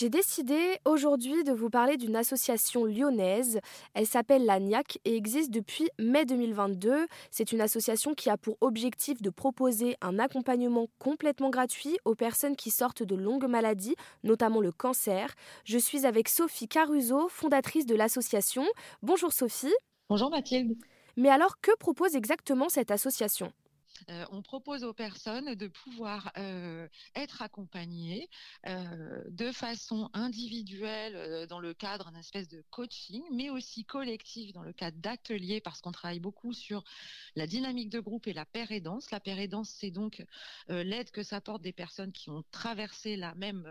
J'ai décidé aujourd'hui de vous parler d'une association lyonnaise. Elle s'appelle l'ANIAC et existe depuis mai 2022. C'est une association qui a pour objectif de proposer un accompagnement complètement gratuit aux personnes qui sortent de longues maladies, notamment le cancer. Je suis avec Sophie Caruso, fondatrice de l'association. Bonjour Sophie. Bonjour Mathilde. Mais alors, que propose exactement cette association? Euh, on propose aux personnes de pouvoir euh, être accompagnées euh, de façon individuelle dans le cadre d'un espèce de coaching, mais aussi collectif dans le cadre d'ateliers, parce qu'on travaille beaucoup sur la dynamique de groupe et la pérédance. La pérédance, c'est donc l'aide que s'apportent des personnes qui ont traversé la même,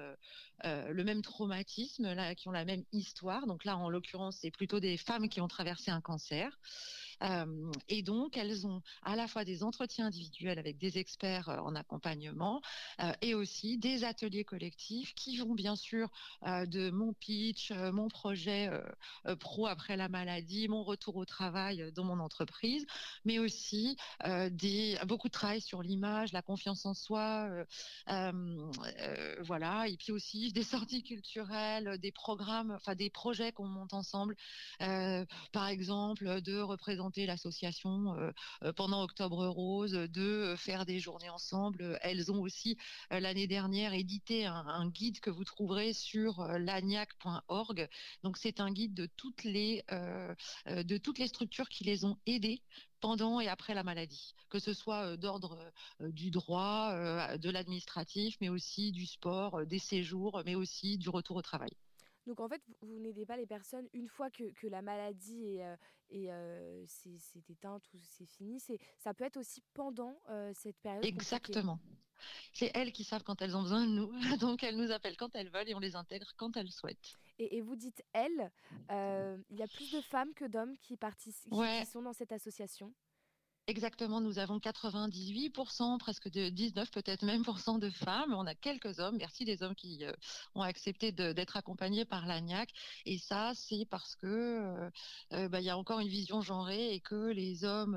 le même traumatisme, qui ont la même histoire. Donc là, en l'occurrence, c'est plutôt des femmes qui ont traversé un cancer. Et donc, elles ont à la fois des entretiens individuels avec des experts en accompagnement et aussi des ateliers collectifs qui vont bien sûr de mon pitch, mon projet pro après la maladie, mon retour au travail dans mon entreprise, mais aussi des, beaucoup de travail sur l'image, la confiance en soi, voilà, et puis aussi des sorties culturelles, des programmes, enfin des projets qu'on monte ensemble, par exemple de l'association pendant Octobre Rose, de faire des journées ensemble. Elles ont aussi l'année dernière édité un, guide que vous trouverez sur lagnac.org. Donc c'est un guide de toutes les de toutes les structures qui les ont aidées pendant et après la maladie, que ce soit d'ordre du droit, de l'administratif, mais aussi du sport, des séjours, mais aussi du retour au travail. Donc en fait, vous, n'aidez pas les personnes une fois que, que la maladie est, euh, euh, c'est, éteinte ou c'est fini. C'est, ça peut être aussi pendant euh, cette période. Exactement. C'est elles qui savent quand elles ont besoin de nous. Donc elles nous appellent quand elles veulent et on les intègre quand elles souhaitent. Et, et vous dites elles, il y a plus de femmes que d'hommes qui, participent, qui sont dans cette association Exactement, nous avons 98%, presque de 19 peut-être même de femmes. On a quelques hommes, merci des hommes qui euh, ont accepté d'être accompagnés par l'ANIAC. Et ça, c'est parce que euh, euh, bah, il y a encore une vision genrée et que les hommes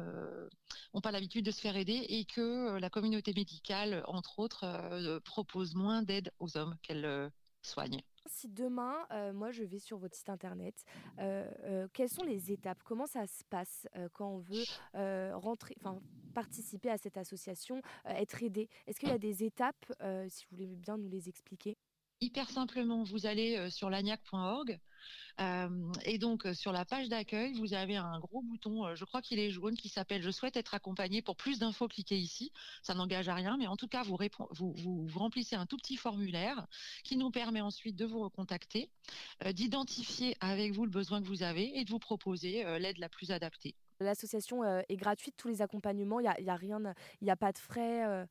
n'ont pas l'habitude de se faire aider et que la communauté médicale, entre autres, propose moins d'aide aux hommes qu'elle soigne. Si demain, euh, moi, je vais sur votre site internet, euh, euh, quelles sont les étapes? Comment ça se passe quand on veut rentrer, enfin, participer à cette association, être aidé? Est-ce qu'il y a des étapes, si vous voulez bien nous les expliquer? Hyper simplement, vous allez euh, sur lagnac.org euh, et donc euh, sur la page d'accueil, vous avez un gros bouton, je crois qu'il est jaune, qui s'appelle Je souhaite être accompagné. Pour plus d'infos, cliquez ici. Ça n'engage à rien, mais en tout cas, vous, remplissez un tout petit formulaire qui nous permet ensuite de vous recontacter, d'identifier avec vous le besoin que vous avez et de vous proposer l'aide la plus adaptée. L'association est gratuite, tous les accompagnements, il n'y a, rien, il n'y a pas de frais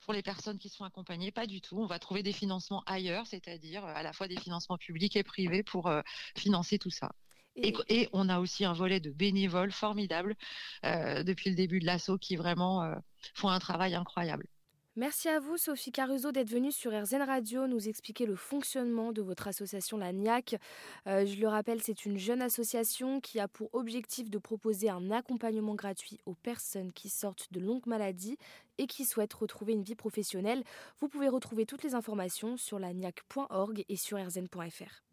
pour les personnes qui sont accompagnées, pas du tout. On va trouver des financements ailleurs, c'est-à-dire euh, à la fois des financements publics et privés pour euh, financer tout ça. Et... on a aussi un volet de bénévoles formidables euh, depuis le début de l'assaut qui vraiment font un travail incroyable. Merci à vous, Sophie Caruso, d'être venue sur RZN Radio nous expliquer le fonctionnement de votre association, la NIAC. Euh, je le rappelle, c'est une jeune association qui a pour objectif de proposer un accompagnement gratuit aux personnes qui sortent de longues maladies et qui souhaitent retrouver une vie professionnelle. Vous pouvez retrouver toutes les informations sur la niac.org et sur rzn.fr.